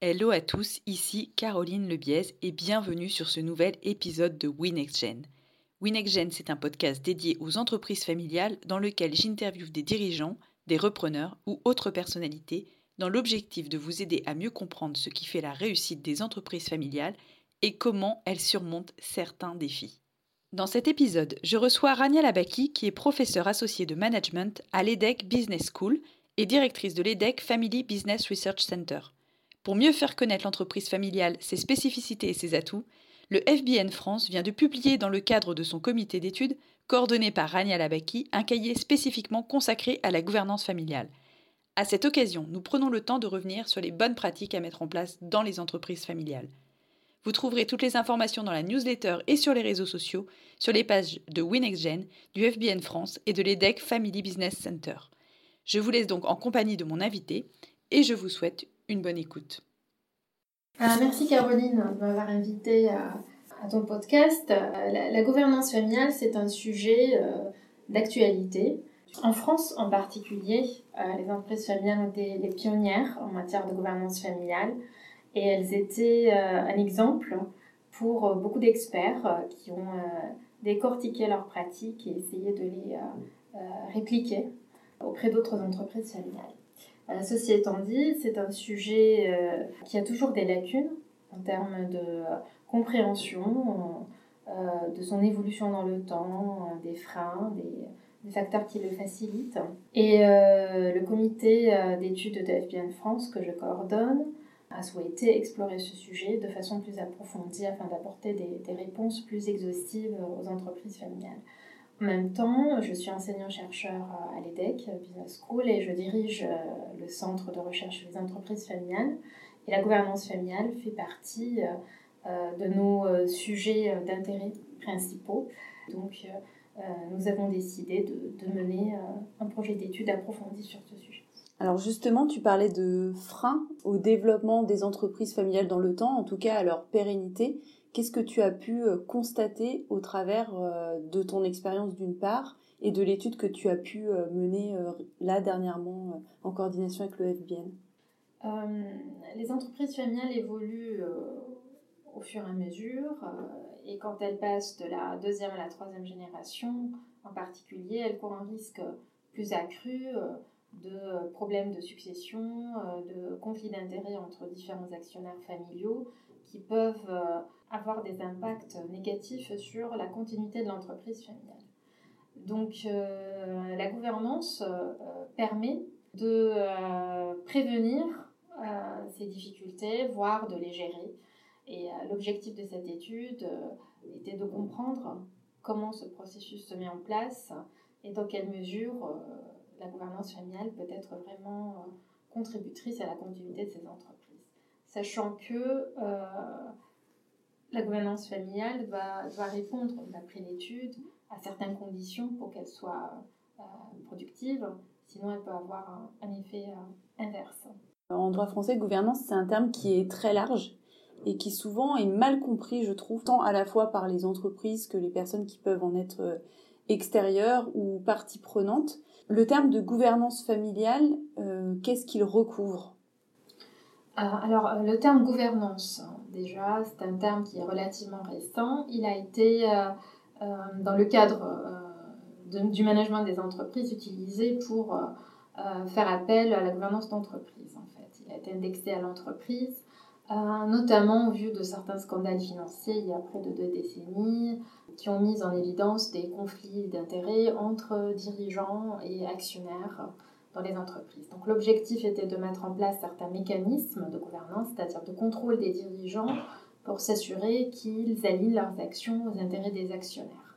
Hello à tous, ici Caroline Lebiez et bienvenue sur ce nouvel épisode de WinXGen. WinXGen, c'est un podcast dédié aux entreprises familiales dans lequel j'interviewe des dirigeants, des repreneurs ou autres personnalités dans l'objectif de vous aider à mieux comprendre ce qui fait la réussite des entreprises familiales et comment elles surmontent certains défis. Dans cet épisode, je reçois Rania Labaki qui est professeure associée de management à l'EDEC Business School et directrice de l'EDEC Family Business Research Center. Pour mieux faire connaître l'entreprise familiale, ses spécificités et ses atouts, le FBN France vient de publier dans le cadre de son comité d'études, coordonné par Rania Labaki, un cahier spécifiquement consacré à la gouvernance familiale. À cette occasion, nous prenons le temps de revenir sur les bonnes pratiques à mettre en place dans les entreprises familiales. Vous trouverez toutes les informations dans la newsletter et sur les réseaux sociaux, sur les pages de WinXGen, du FBN France et de l'EDEC Family Business Center. Je vous laisse donc en compagnie de mon invité et je vous souhaite une bonne écoute. Ah, merci Caroline de m'avoir invitée à, ton podcast. Euh, la, gouvernance familiale, c'est un sujet euh, d'actualité. En France en particulier, les entreprises familiales ont été les pionnières en matière de gouvernance familiale et elles étaient un exemple pour beaucoup d'experts qui ont décortiqué leurs pratiques et essayé de les répliquer auprès d'autres entreprises familiales. Euh, ceci étant dit, c'est un sujet euh, qui a toujours des lacunes en termes de compréhension, euh, de son évolution dans le temps, des freins, des, facteurs qui le facilitent. Et le comité d'études de FBN France que je coordonne a souhaité explorer ce sujet de façon plus approfondie afin d'apporter des réponses plus exhaustives aux entreprises familiales. En même temps, je suis enseignant-chercheur à l'EDEC Business School et je dirige euh, le centre de recherche des entreprises familiales. Et la gouvernance familiale fait partie euh, euh, de nos sujets d'intérêt principaux. Donc, nous avons décidé de, de mener un projet d'étude approfondi sur ce sujet. Alors justement, tu parlais de freins au développement des entreprises familiales dans le temps, en tout cas à leur pérennité. Qu'est-ce que tu as pu euh, constater au travers euh, de ton expérience d'une part et de l'étude que tu as pu euh, mener là dernièrement en coordination avec le FBN Les entreprises familiales évoluent au fur et à mesure et quand elles passent de la deuxième à la troisième génération en particulier, elles courent un risque plus accru de problèmes de succession, de conflits d'intérêts entre différents actionnaires familiaux qui peuvent euh, avoir des impacts négatifs sur la continuité de l'entreprise familiale. Donc euh, la gouvernance euh, permet de prévenir ces difficultés, voire de les gérer. Et l'objectif de cette étude était de comprendre comment ce processus se met en place et dans quelle mesure la gouvernance familiale peut être vraiment contributrice à la continuité de ces entreprises sachant que euh, la gouvernance familiale va, répondre, d'après l'étude, à certaines conditions pour qu'elle soit euh, productive, sinon elle peut avoir un, effet euh, inverse. En droit français, gouvernance, c'est un terme qui est très large et qui souvent est mal compris, je trouve, tant à la fois par les entreprises que les personnes qui peuvent en être extérieures ou parties prenantes. Le terme de gouvernance familiale, qu'est-ce qu'il recouvre? Alors, euh, le terme gouvernance, déjà, c'est un terme qui est relativement récent. Il a été, euh, dans le cadre du management des entreprises, utilisé pour faire appel à la gouvernance d'entreprise, en fait. Il a été indexé à l'entreprise, notamment au vu de certains scandales financiers il y a près de deux décennies, qui ont mis en évidence des conflits d'intérêts entre dirigeants et actionnaires dans les entreprises. Donc l'objectif était de mettre en place certains mécanismes de gouvernance, c'est-à-dire de contrôle des dirigeants pour s'assurer qu'ils allient leurs actions aux intérêts des actionnaires.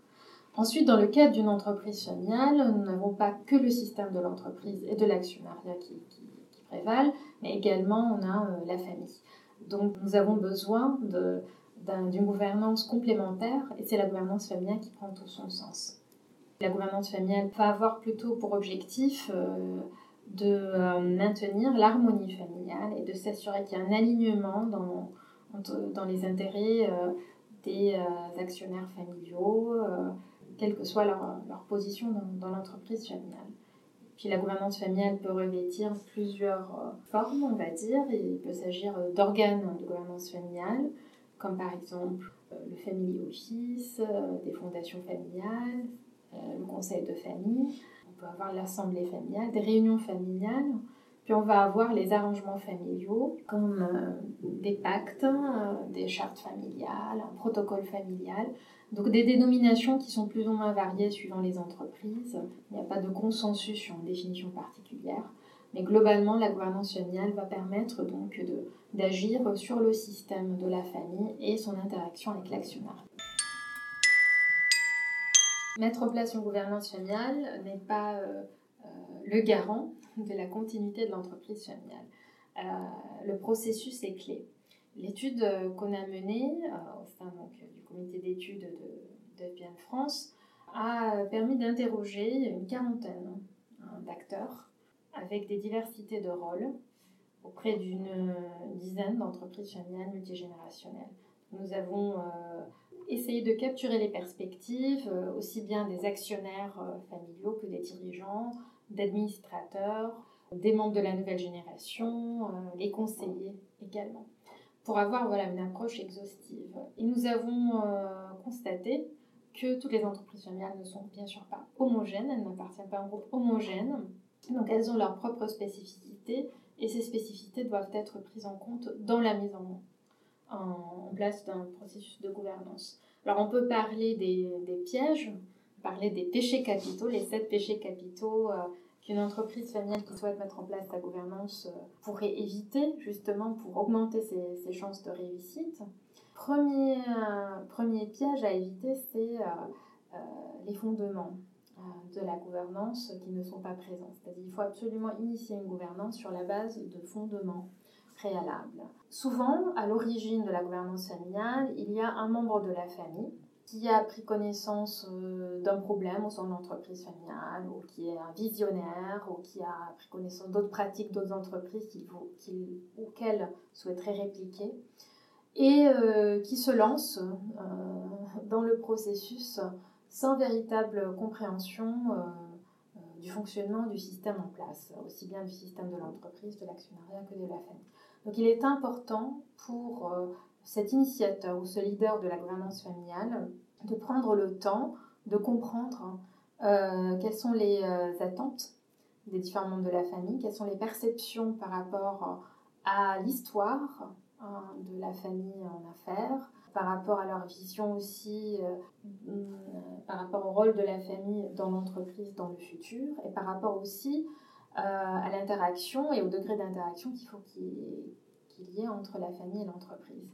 Ensuite, dans le cadre d'une entreprise familiale, nous n'avons pas que le système de l'entreprise et de l'actionnariat qui, qui, prévalent, mais également on a euh, la famille. Donc nous avons besoin d'une gouvernance complémentaire et c'est la gouvernance familiale qui prend tout son sens. La gouvernance familiale va avoir plutôt pour objectif euh, de euh, maintenir l'harmonie familiale et de s'assurer qu'il y a un alignement dans, dans les intérêts euh, des actionnaires familiaux, quelle que soit leur, leur position dans, dans l'entreprise familiale. Puis la gouvernance familiale peut revêtir plusieurs formes, on va dire. Il peut s'agir d'organes de gouvernance familiale, comme par exemple le Family Office, des fondations familiales, le conseil de famille. On peut avoir l'assemblée familiale, des réunions familiales. Puis on va avoir les arrangements familiaux comme euh, des pactes, euh, des chartes familiales, un protocole familial. Donc des dénominations qui sont plus ou moins variées suivant les entreprises. Il n'y a pas de consensus sur une définition particulière. Mais globalement, la gouvernance familiale va permettre donc d'agir sur le système de la famille et son interaction avec l'actionnaire. Mettre en place une gouvernance familiale n'est pas euh, le garant de la continuité de l'entreprise familiale. Euh, le processus est clé. L'étude euh, qu'on a menée euh, au sein donc, du comité d'études de, de France a permis d'interroger une quarantaine hein, d'acteurs avec des diversités de rôles auprès d'une dizaine d'entreprises familiales multigénérationnelles. Nous avons essayé de capturer les perspectives aussi bien des actionnaires familiaux que des dirigeants, d'administrateurs, des membres de la nouvelle génération, euh, les conseillers également, pour avoir voilà, une approche exhaustive. Et nous avons euh, constaté que toutes les entreprises familiales ne sont bien sûr pas homogènes, elles n'appartiennent pas à un groupe homogène, donc elles ont leurs propres spécificités et ces spécificités doivent être prises en compte dans la mise en, en place d'un processus de gouvernance. Alors on peut parler des, des pièges, parler des péchés capitaux, les sept péchés capitaux euh, qu'une entreprise familiale qui souhaite mettre en place sa gouvernance euh, pourrait éviter, justement pour augmenter ses, chances de réussite. Premier, euh, premier piège à éviter, c'est les fondements de la gouvernance qui ne sont pas présents. C'est-à-dire qu'il faut absolument initier une gouvernance sur la base de fondements Souvent, à l'origine de la gouvernance familiale, il y a un membre de la famille qui a pris connaissance euh, d'un problème au sein de l'entreprise familiale, ou qui est un visionnaire, ou qui a pris connaissance d'autres pratiques, d'autres entreprises qu'il qu'il, ou qu'elle souhaiterait répliquer, et euh, qui se lance euh, dans le processus sans véritable compréhension du fonctionnement du système en place, aussi bien du système de l'entreprise, de l'actionnariat que de la famille. Donc il est important pour cet initiateur ou ce leader de la gouvernance familiale de prendre le temps de comprendre euh, quelles sont les euh, attentes des différents membres de la famille, quelles sont les perceptions par rapport à l'histoire hein, de la famille en affaires, par rapport à leur vision aussi, euh, par rapport au rôle de la famille dans l'entreprise dans le futur, et par rapport aussi à l'interaction et au degré d'interaction qu'il faut qu'il y ait entre la famille et l'entreprise.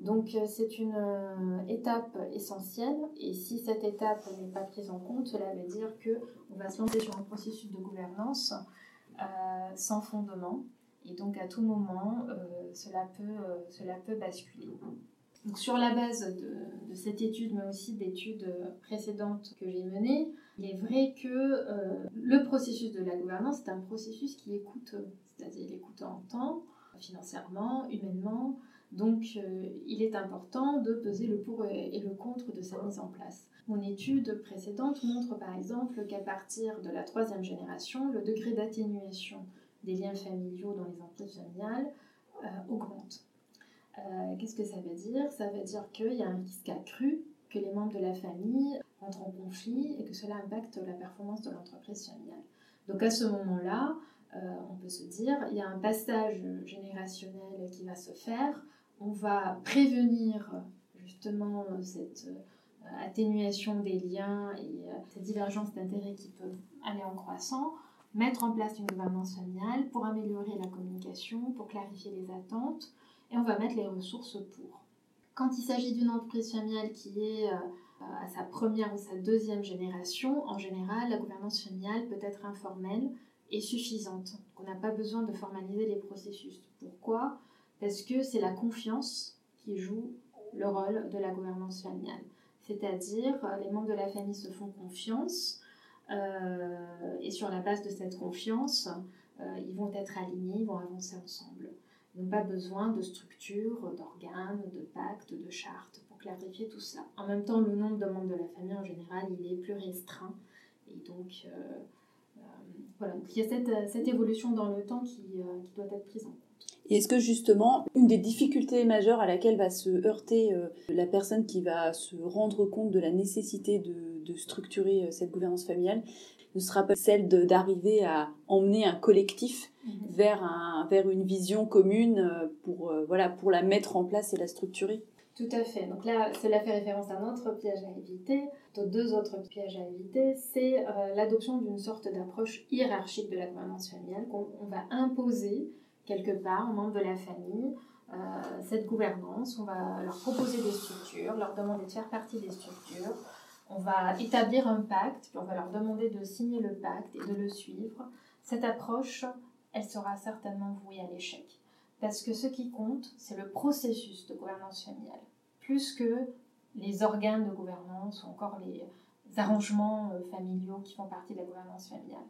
Donc euh, c'est une euh, étape essentielle et si cette étape n'est pas prise en compte, cela veut dire que on va se lancer sur un processus de gouvernance euh, sans fondement et donc à tout moment cela, peut, cela peut basculer. Sur la base de, cette étude, mais aussi d'études précédentes que j'ai menées, il est vrai que le processus de la gouvernance est un processus qui est c'est-à-dire il est en temps, financièrement, humainement, donc, euh, il est important de peser le pour et le contre de sa mise en place. Mon étude précédente montre par exemple qu'à partir de la troisième génération, le degré d'atténuation des liens familiaux dans les entreprises familiales euh, augmente. Euh, qu'est-ce que ça veut dire? Ça veut dire qu'il y a un risque accru que les membres de la famille entrent en conflit et que cela impacte la performance de l'entreprise familiale. Donc à ce moment-là, on peut se dire, il y a un passage générationnel qui va se faire. On va prévenir justement cette euh, atténuation des liens et euh, cette divergence d'intérêts qui peuvent aller en croissant, mettre en place une gouvernance familiale pour améliorer la communication, pour clarifier les attentes, et on va mettre les ressources pour. Quand il s'agit d'une entreprise familiale qui est euh, à sa première ou sa deuxième génération, en général, la gouvernance familiale peut être informelle et suffisante. On n'a pas besoin de formaliser les processus. Pourquoi? Parce que c'est la confiance qui joue le rôle de la gouvernance familiale. C'est-à-dire, euh, les membres de la famille se font confiance euh, et sur la base de cette confiance, ils vont être alignés, ils vont avancer ensemble. N'ont pas besoin de structures, d'organes, de pactes, de chartes pour clarifier tout ça. En même temps, le nombre de membres de la famille en général, il est plus restreint et donc voilà, donc il y a cette, cette évolution dans le temps qui, doit être prise en compte. Et est-ce que justement, une des difficultés majeures à laquelle va se heurter la personne qui va se rendre compte de la nécessité de structurer cette gouvernance familiale, ne sera pas celle d'arriver à emmener un collectif mhm. vers, un, vers une vision commune pour, voilà, pour la mettre en place et la structurer tout à fait. Donc là, cela fait référence à un autre piège à éviter. Deux autres pièges à éviter, c'est euh, l'adoption d'une sorte d'approche hiérarchique de la gouvernance familiale qu'on va imposer quelque part aux membres de la famille. Euh, cette gouvernance, on va leur proposer des structures, leur demander de faire partie des structures. On va établir un pacte, puis on va leur demander de signer le pacte et de le suivre. Cette approche, elle sera certainement vouée à l'échec. Parce que ce qui compte, c'est le processus de gouvernance familiale, plus que les organes de gouvernance ou encore les arrangements euh, familiaux qui font partie de la gouvernance familiale.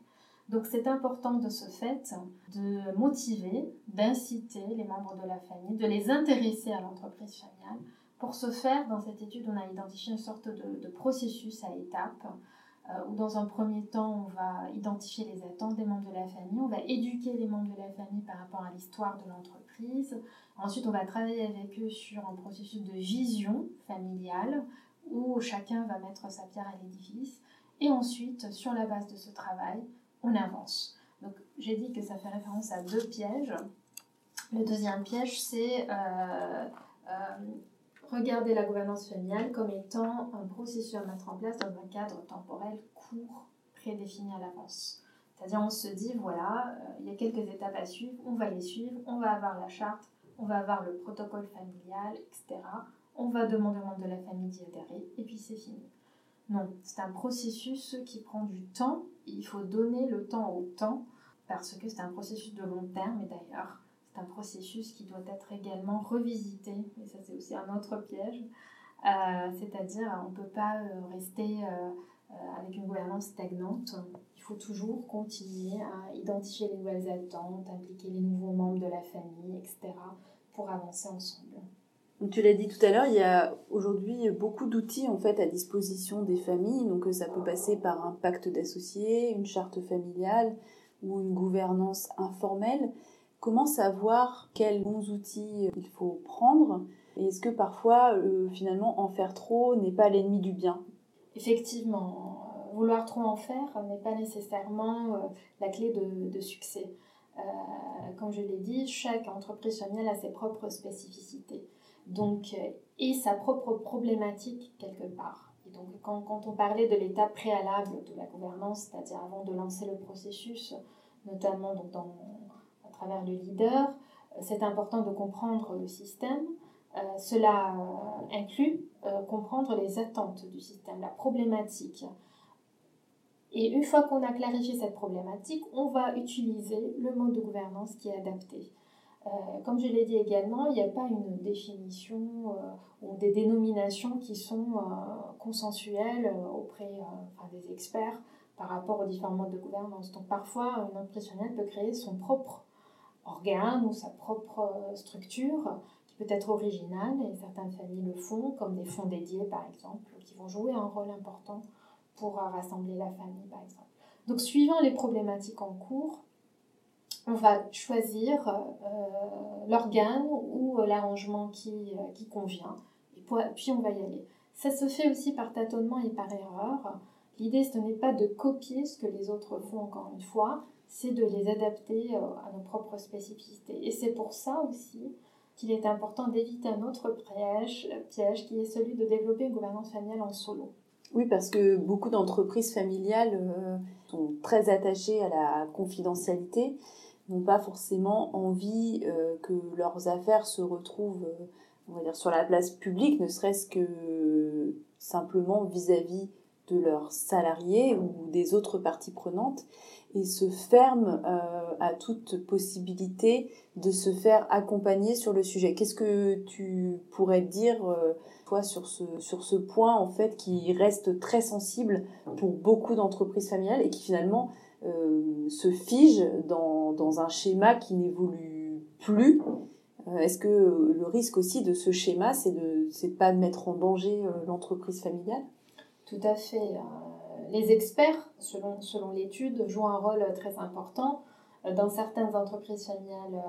Donc c'est important de ce fait de motiver, d'inciter les membres de la famille, de les intéresser à l'entreprise familiale. Pour ce faire, dans cette étude, on a identifié une sorte de, processus à étapes euh, où dans un premier temps, on va identifier les attentes des membres de la famille, on va éduquer les membres de la famille par rapport à l'histoire de l'entreprise. Ensuite, on va travailler avec eux sur un processus de vision familiale où chacun va mettre sa pierre à l'édifice. Et ensuite, sur la base de ce travail, on avance. Donc, j'ai dit que ça fait référence à deux pièges. Le deuxième piège, c'est euh, regarder la gouvernance familiale comme étant un processus à mettre en place dans un cadre temporel court, prédéfini à l'avance. C'est-à-dire on se dit, voilà, euh, il y a quelques étapes à suivre, on va les suivre, on va avoir la charte, on va avoir le protocole familial, etc. On va demander au membre de la famille d'y adhérer, et puis c'est fini. Non, c'est un processus qui prend du temps, il faut donner le temps au temps, parce que c'est un processus de long terme, et d'ailleurs, un processus qui doit être également revisité, et ça c'est aussi un autre piège, euh, c'est-à-dire on ne peut pas euh, rester euh, avec une gouvernance stagnante, il faut toujours continuer à identifier les nouvelles attentes, impliquer les nouveaux membres de la famille, etc., pour avancer ensemble. tu l'as dit tout à l'heure, il y a aujourd'hui beaucoup d'outils en fait à disposition des familles. Donc ça peut passer par un pacte d'associés, une charte familiale ou une gouvernance informelle. Comment savoir quels bons outils il faut prendre Et est-ce que parfois, euh, finalement, en faire trop n'est pas l'ennemi du bien? Effectivement, euh, vouloir trop en faire n'est pas nécessairement euh, la clé de, succès. comme je l'ai dit, chaque entreprise familiale a ses propres spécificités donc, et sa propre problématique quelque part. Et donc, quand, quand on parlait de l'étape préalable de la gouvernance, c'est-à-dire avant de lancer le processus, notamment donc dans travers le leader. Euh, c'est important de comprendre le système. Euh, cela euh, inclut comprendre les attentes du système, la problématique. Et une fois qu'on a clarifié cette problématique, on va utiliser le mode de gouvernance qui est adapté. comme je l'ai dit également, il n'y a pas une définition ou des dénominations qui sont consensuelles auprès des experts par rapport aux différents modes de gouvernance. Donc parfois, un impressionnel peut créer son propre organe ou sa propre euh, structure qui peut être originale et certaines familles le font, comme des fonds dédiés par exemple, qui vont jouer un rôle important pour euh, rassembler la famille par exemple. Donc suivant les problématiques en cours, on va choisir euh, l'organe ou l'arrangement qui, qui convient, et puis on va y aller. Ça se fait aussi par tâtonnement et par erreur. L'idée, ce n'est pas de copier ce que les autres font encore une fois, c'est de les adapter euh, à nos propres spécificités. Et c'est pour ça aussi qu'il est important d'éviter un autre piège, piège qui est celui de développer une gouvernance familiale en solo. Oui, parce que beaucoup d'entreprises familiales euh, sont très attachées à la confidentialité, n'ont pas forcément envie euh, que leurs affaires se retrouvent, on va dire, sur la place publique, ne serait-ce que simplement vis-à-vis de leurs salariés ou des autres parties prenantes et se ferme euh, à toute possibilité de se faire accompagner sur le sujet. Qu'est-ce que tu pourrais dire euh, toi sur ce sur ce point en fait qui reste très sensible pour beaucoup d'entreprises familiales et qui finalement euh, se fige dans, dans un schéma qui n'évolue plus? Est-ce que le risque aussi de ce schéma, c'est de c'est pas de mettre en danger l'entreprise familiale? Tout à fait. Les experts, selon, selon l'étude, jouent un rôle très important. Dans certaines entreprises familiales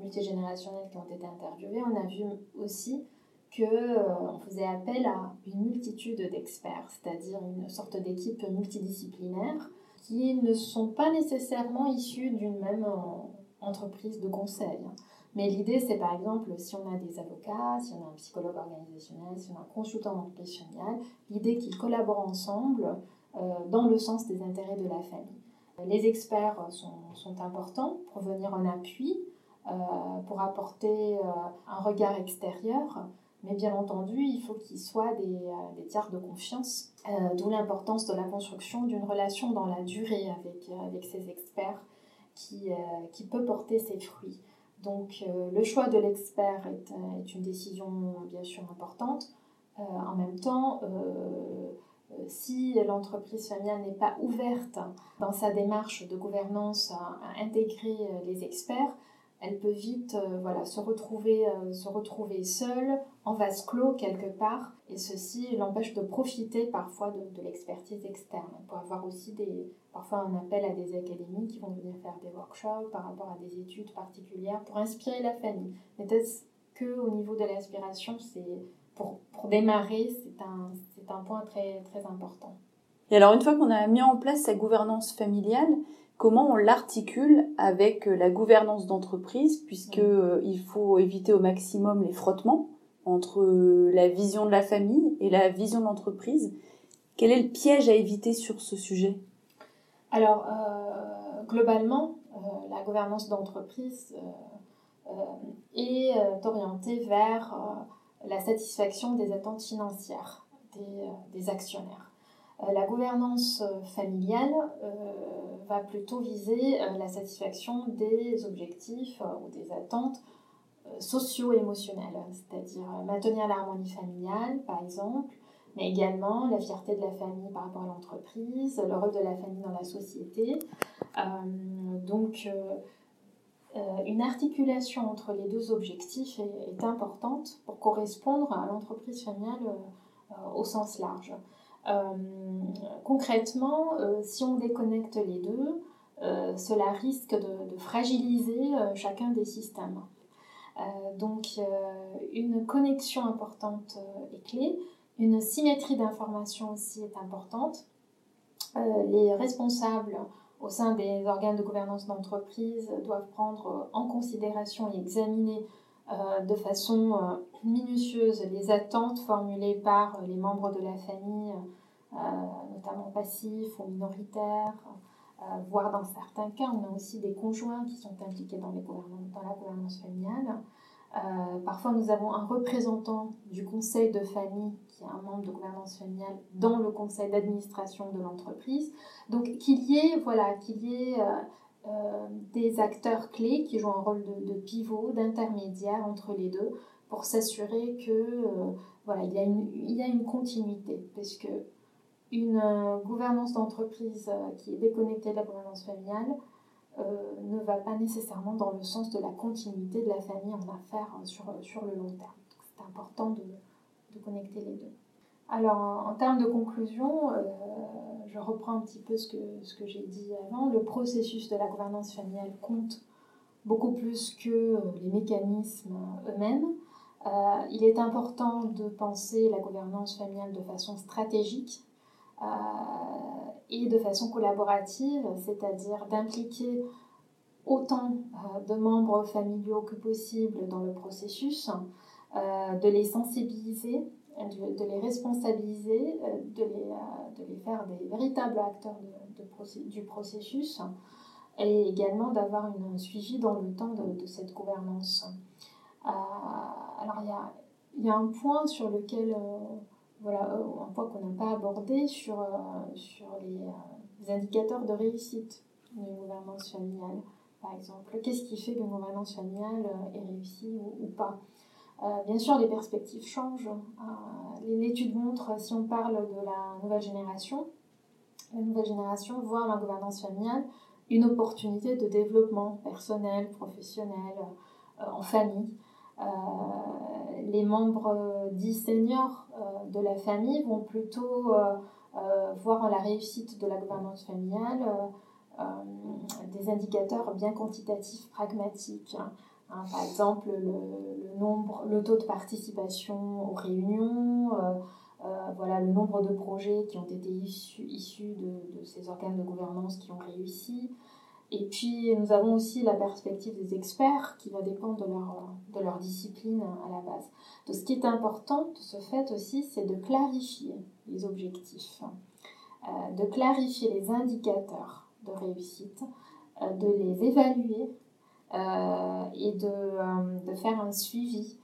multigénérationnelles qui ont été interviewées, on a vu aussi qu'on faisait appel à une multitude d'experts, c'est-à-dire une sorte d'équipe multidisciplinaire qui ne sont pas nécessairement issus d'une même entreprise de conseil. Mais l'idée, c'est par exemple, si on a des avocats, si on a un psychologue organisationnel, si on a un consultant familiale, l'idée qu'ils collaborent ensemble euh, dans le sens des intérêts de la famille. Les experts sont, sont importants pour venir en appui, euh, pour apporter euh, un regard extérieur, mais bien entendu, il faut qu'ils soient des, des, tiers de confiance, d'où l'importance de la construction d'une relation dans la durée avec, avec ces experts qui, qui peut porter ses fruits. Donc euh, le choix de l'expert est, euh, une décision bien sûr importante. Euh, en même temps, si l'entreprise familiale n'est pas ouverte dans sa démarche de gouvernance à, intégrer les experts, elle peut vite voilà, se, retrouver, se retrouver seule, en vase clos quelque part, et ceci l'empêche de profiter parfois de, l'expertise externe. On peut avoir aussi des, parfois un appel à des académies qui vont venir faire des workshops par rapport à des études particulières pour inspirer la famille. Mais est-ce qu'au niveau de l'aspiration, c'est pour, pour démarrer, c'est un, c'est un point très, très important. Et alors, une fois qu'on a mis en place sa gouvernance familiale, comment on l'articule avec la gouvernance d'entreprise, puisque euh, il faut éviter au maximum les frottements entre la vision de la famille et la vision de l'entreprise. Quel est le piège à éviter sur ce sujet? Alors, euh, globalement, euh, la gouvernance d'entreprise euh, est orientée vers la satisfaction des attentes financières des, actionnaires. la gouvernance familiale va plutôt viser la satisfaction des objectifs ou des attentes socio-émotionnelles, c'est-à-dire maintenir l'harmonie familiale, par exemple, mais également la fierté de la famille par rapport à l'entreprise, le rôle de la famille dans la société. Euh, donc, euh, euh, une articulation entre les deux objectifs est, importante pour correspondre à l'entreprise familiale au sens large. concrètement, si on déconnecte les deux, cela risque de, fragiliser chacun des systèmes. donc, une connexion importante est clé. Une symétrie d'information aussi est importante. Euh, les responsables au sein des organes de gouvernance d'entreprise doivent prendre en considération et examiner euh, de façon euh, minutieuse les attentes formulées par les membres de la famille, notamment passifs ou minoritaires, voire dans certains cas, on a aussi des conjoints qui sont impliqués dans, les dans la gouvernance familiale. Euh, parfois, nous avons un représentant du conseil de famille qui est un membre de gouvernance familiale dans le conseil d'administration de l'entreprise. Donc, qu'il y ait, voilà, qu'il y ait euh, euh, des acteurs clés qui jouent un rôle de, pivot, d'intermédiaire entre les deux pour s'assurer que voilà, il y, a une, il y a une continuité. Parce que une gouvernance d'entreprise qui est déconnectée de la gouvernance familiale, euh, ne va pas nécessairement dans le sens de la continuité de la famille en affaires euh, sur, sur le long terme. C'est important de, de, connecter les deux. Alors, en, termes de conclusion, euh, je reprends un petit peu ce que, ce que j'ai dit avant. Le processus de la gouvernance familiale compte beaucoup plus que les mécanismes eux-mêmes. il est important de penser la gouvernance familiale de façon stratégique et de façon collaborative, c'est-à-dire d'impliquer autant euh, de membres familiaux que possible dans le processus, euh, de les sensibiliser, de, les responsabiliser, euh, de les, de les, faire des véritables acteurs du processus et également d'avoir un suivi dans le temps de, cette gouvernance. alors il y a, y a, un point sur lequel voilà, euh, un point qu'on n'a pas abordé sur, euh, sur les, euh, les, indicateurs de réussite d'une gouvernance familiale, par exemple. Qu'est-ce qui fait qu'une gouvernance familiale est réussie ou, pas? Bien sûr, les perspectives changent. L'étude montre, si on parle de la nouvelle génération, la nouvelle génération voit la gouvernance familiale une opportunité de développement personnel, professionnel, en famille. Euh, les membres dits seniors euh, de la famille vont plutôt euh, voir la réussite de la gouvernance familiale des indicateurs bien quantitatifs, pragmatiques. Hein. Hein, par exemple, le, nombre, le taux de participation aux réunions, voilà, le nombre de projets qui ont été issus, de, ces organes de gouvernance qui ont réussi, et puis, nous avons aussi la perspective des experts qui va dépendre de leur, discipline à la base. Donc, ce qui est important de ce fait aussi, c'est de clarifier les objectifs, euh, de clarifier les indicateurs de réussite, euh, de les évaluer euh, et de, de, faire un suivi.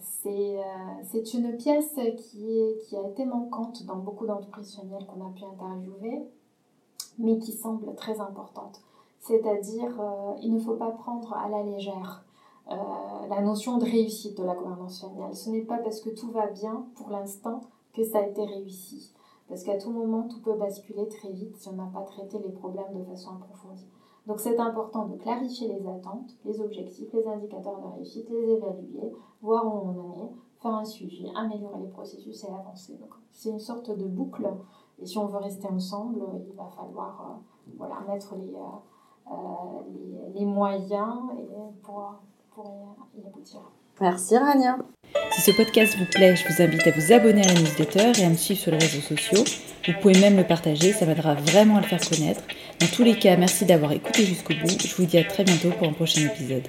c'est une pièce qui, qui a été manquante dans beaucoup d'entreprises familiales qu'on a pu interviewer mais qui semble très importante. C'est-à-dire, euh, il ne faut pas prendre à la légère euh, la notion de réussite de la gouvernance familiale. Ce n'est pas parce que tout va bien pour l'instant que ça a été réussi. Parce qu'à tout moment, tout peut basculer très vite si on n'a pas traité les problèmes de façon approfondie. Donc c'est important de clarifier les attentes, les objectifs, les indicateurs de réussite, les évaluer, voir où on en est, faire un suivi, améliorer les processus et avancer. Donc c'est une sorte de boucle et si on veut rester ensemble, il va falloir euh, voilà, mettre les, euh, euh, les, les, moyens pour, pour y aboutir. Merci Rania. Si ce podcast vous plaît, je vous invite à vous abonner à la newsletter et à me suivre sur les réseaux sociaux. Vous pouvez même le partager, ça m'aidera vraiment à le faire connaître. Dans tous les cas, merci d'avoir écouté jusqu'au bout. Je vous dis à très bientôt pour un prochain épisode.